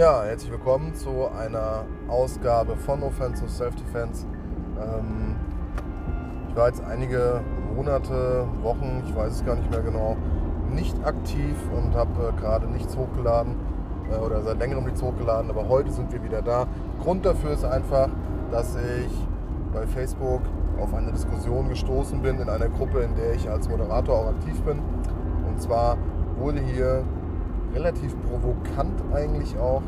Ja, herzlich willkommen zu einer Ausgabe von Offensive Self-Defense. Ähm, ich war jetzt einige Monate, Wochen, ich weiß es gar nicht mehr genau, nicht aktiv und habe äh, gerade nichts hochgeladen äh, oder seit längerem nichts hochgeladen, aber heute sind wir wieder da. Grund dafür ist einfach, dass ich bei Facebook auf eine Diskussion gestoßen bin in einer Gruppe, in der ich als Moderator auch aktiv bin. Und zwar wurde hier relativ provokant eigentlich auch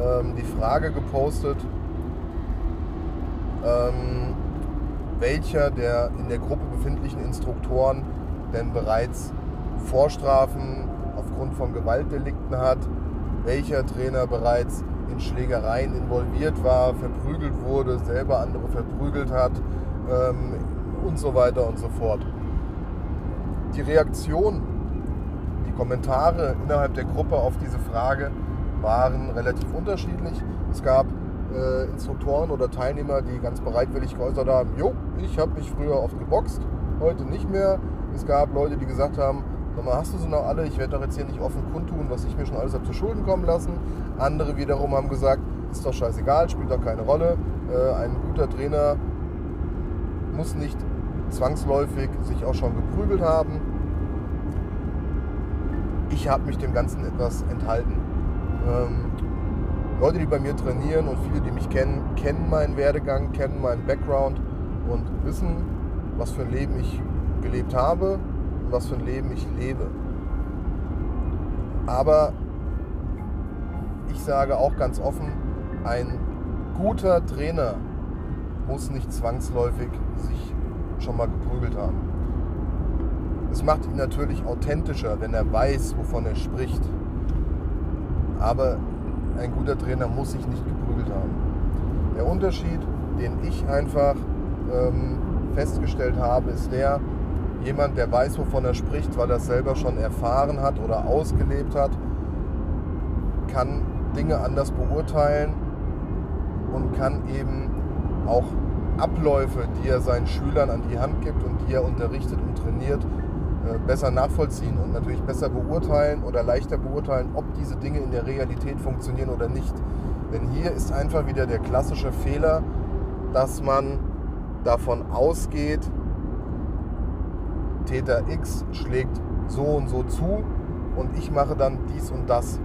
ähm, die Frage gepostet, ähm, welcher der in der Gruppe befindlichen Instruktoren denn bereits Vorstrafen aufgrund von Gewaltdelikten hat, welcher Trainer bereits in Schlägereien involviert war, verprügelt wurde, selber andere verprügelt hat ähm, und so weiter und so fort. Die Reaktion Kommentare innerhalb der Gruppe auf diese Frage waren relativ unterschiedlich. Es gab äh, Instruktoren oder Teilnehmer, die ganz bereitwillig geäußert haben, jo, ich habe mich früher oft geboxt, heute nicht mehr. Es gab Leute, die gesagt haben, sag mal, hast du sie noch alle? Ich werde doch jetzt hier nicht offen kundtun, was ich mir schon alles habe zu Schulden kommen lassen. Andere wiederum haben gesagt, ist doch scheißegal, spielt doch keine Rolle. Äh, ein guter Trainer muss nicht zwangsläufig sich auch schon geprügelt haben ich habe mich dem Ganzen etwas enthalten. Ähm, Leute, die bei mir trainieren und viele, die mich kennen, kennen meinen Werdegang, kennen meinen Background und wissen, was für ein Leben ich gelebt habe und was für ein Leben ich lebe. Aber ich sage auch ganz offen, ein guter Trainer muss nicht zwangsläufig sich schon mal geprügelt haben. Es macht ihn natürlich authentischer, wenn er weiß, wovon er spricht. Aber ein guter Trainer muss sich nicht geprügelt haben. Der Unterschied, den ich einfach ähm, festgestellt habe, ist der, jemand, der weiß, wovon er spricht, weil er es selber schon erfahren hat oder ausgelebt hat, kann Dinge anders beurteilen und kann eben auch Abläufe, die er seinen Schülern an die Hand gibt und die er unterrichtet und trainiert, besser nachvollziehen und natürlich besser beurteilen oder leichter beurteilen, ob diese Dinge in der Realität funktionieren oder nicht. Denn hier ist einfach wieder der klassische Fehler, dass man davon ausgeht, Täter X schlägt so und so zu und ich mache dann dies und das.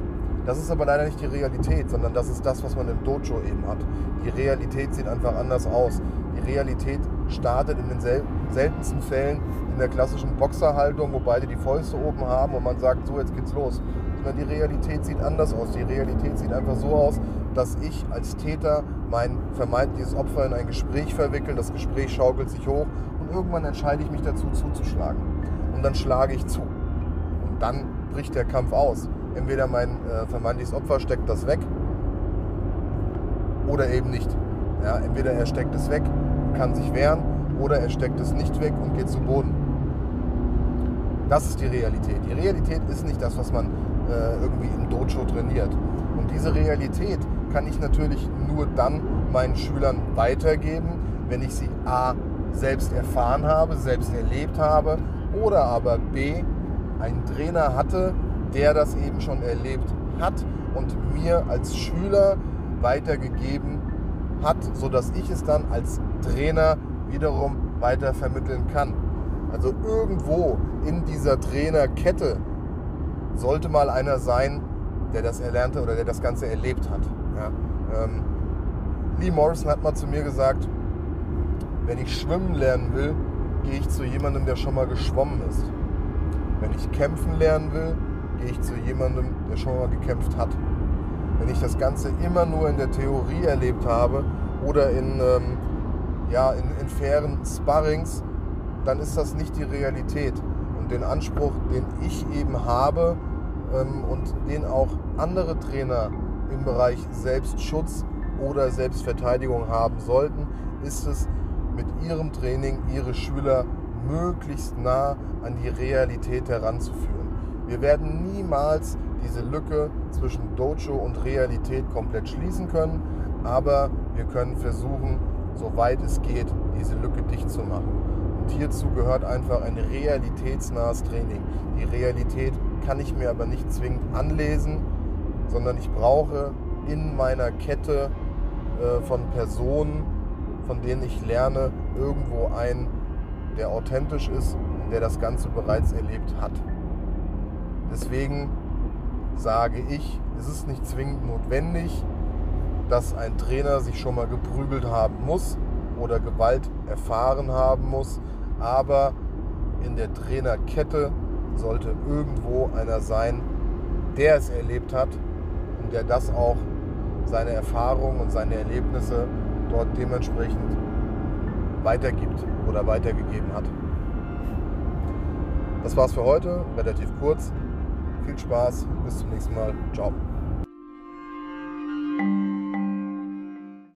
Das ist aber leider nicht die Realität, sondern das ist das, was man im Dojo eben hat. Die Realität sieht einfach anders aus. Realität startet in den sel seltensten Fällen in der klassischen Boxerhaltung, wo beide die Fäuste oben haben und man sagt, so jetzt geht's los. Sondern die Realität sieht anders aus. Die Realität sieht einfach so aus, dass ich als Täter mein vermeintliches Opfer in ein Gespräch verwickel. Das Gespräch schaukelt sich hoch und irgendwann entscheide ich mich dazu zuzuschlagen. Und dann schlage ich zu. Und dann bricht der Kampf aus. Entweder mein äh, vermeintliches Opfer steckt das weg oder eben nicht. Ja, entweder er steckt es weg kann sich wehren oder er steckt es nicht weg und geht zu Boden. Das ist die Realität. Die Realität ist nicht das, was man äh, irgendwie im Dojo trainiert. Und diese Realität kann ich natürlich nur dann meinen Schülern weitergeben, wenn ich sie a selbst erfahren habe, selbst erlebt habe oder aber b einen Trainer hatte, der das eben schon erlebt hat und mir als Schüler weitergegeben hat, sodass ich es dann als Trainer wiederum weiter vermitteln kann. Also irgendwo in dieser Trainerkette sollte mal einer sein, der das erlernte oder der das Ganze erlebt hat. Ja, ähm, Lee Morrison hat mal zu mir gesagt, wenn ich schwimmen lernen will, gehe ich zu jemandem, der schon mal geschwommen ist. Wenn ich kämpfen lernen will, gehe ich zu jemandem, der schon mal gekämpft hat. Wenn ich das Ganze immer nur in der Theorie erlebt habe oder in, ähm, ja, in, in fairen Sparrings, dann ist das nicht die Realität. Und den Anspruch, den ich eben habe ähm, und den auch andere Trainer im Bereich Selbstschutz oder Selbstverteidigung haben sollten, ist es, mit ihrem Training ihre Schüler möglichst nah an die Realität heranzuführen. Wir werden niemals diese Lücke zwischen Dojo und Realität komplett schließen können, aber wir können versuchen, soweit es geht, diese Lücke dicht zu machen. Und hierzu gehört einfach ein realitätsnahes Training. Die Realität kann ich mir aber nicht zwingend anlesen, sondern ich brauche in meiner Kette äh, von Personen, von denen ich lerne, irgendwo ein, der authentisch ist, der das Ganze bereits erlebt hat. Deswegen sage ich, es ist nicht zwingend notwendig, dass ein Trainer sich schon mal geprügelt haben muss oder Gewalt erfahren haben muss, aber in der Trainerkette sollte irgendwo einer sein, der es erlebt hat und der das auch seine Erfahrungen und seine Erlebnisse dort dementsprechend weitergibt oder weitergegeben hat. Das war's für heute, relativ kurz. Viel Spaß, bis zum nächsten Mal. Ciao.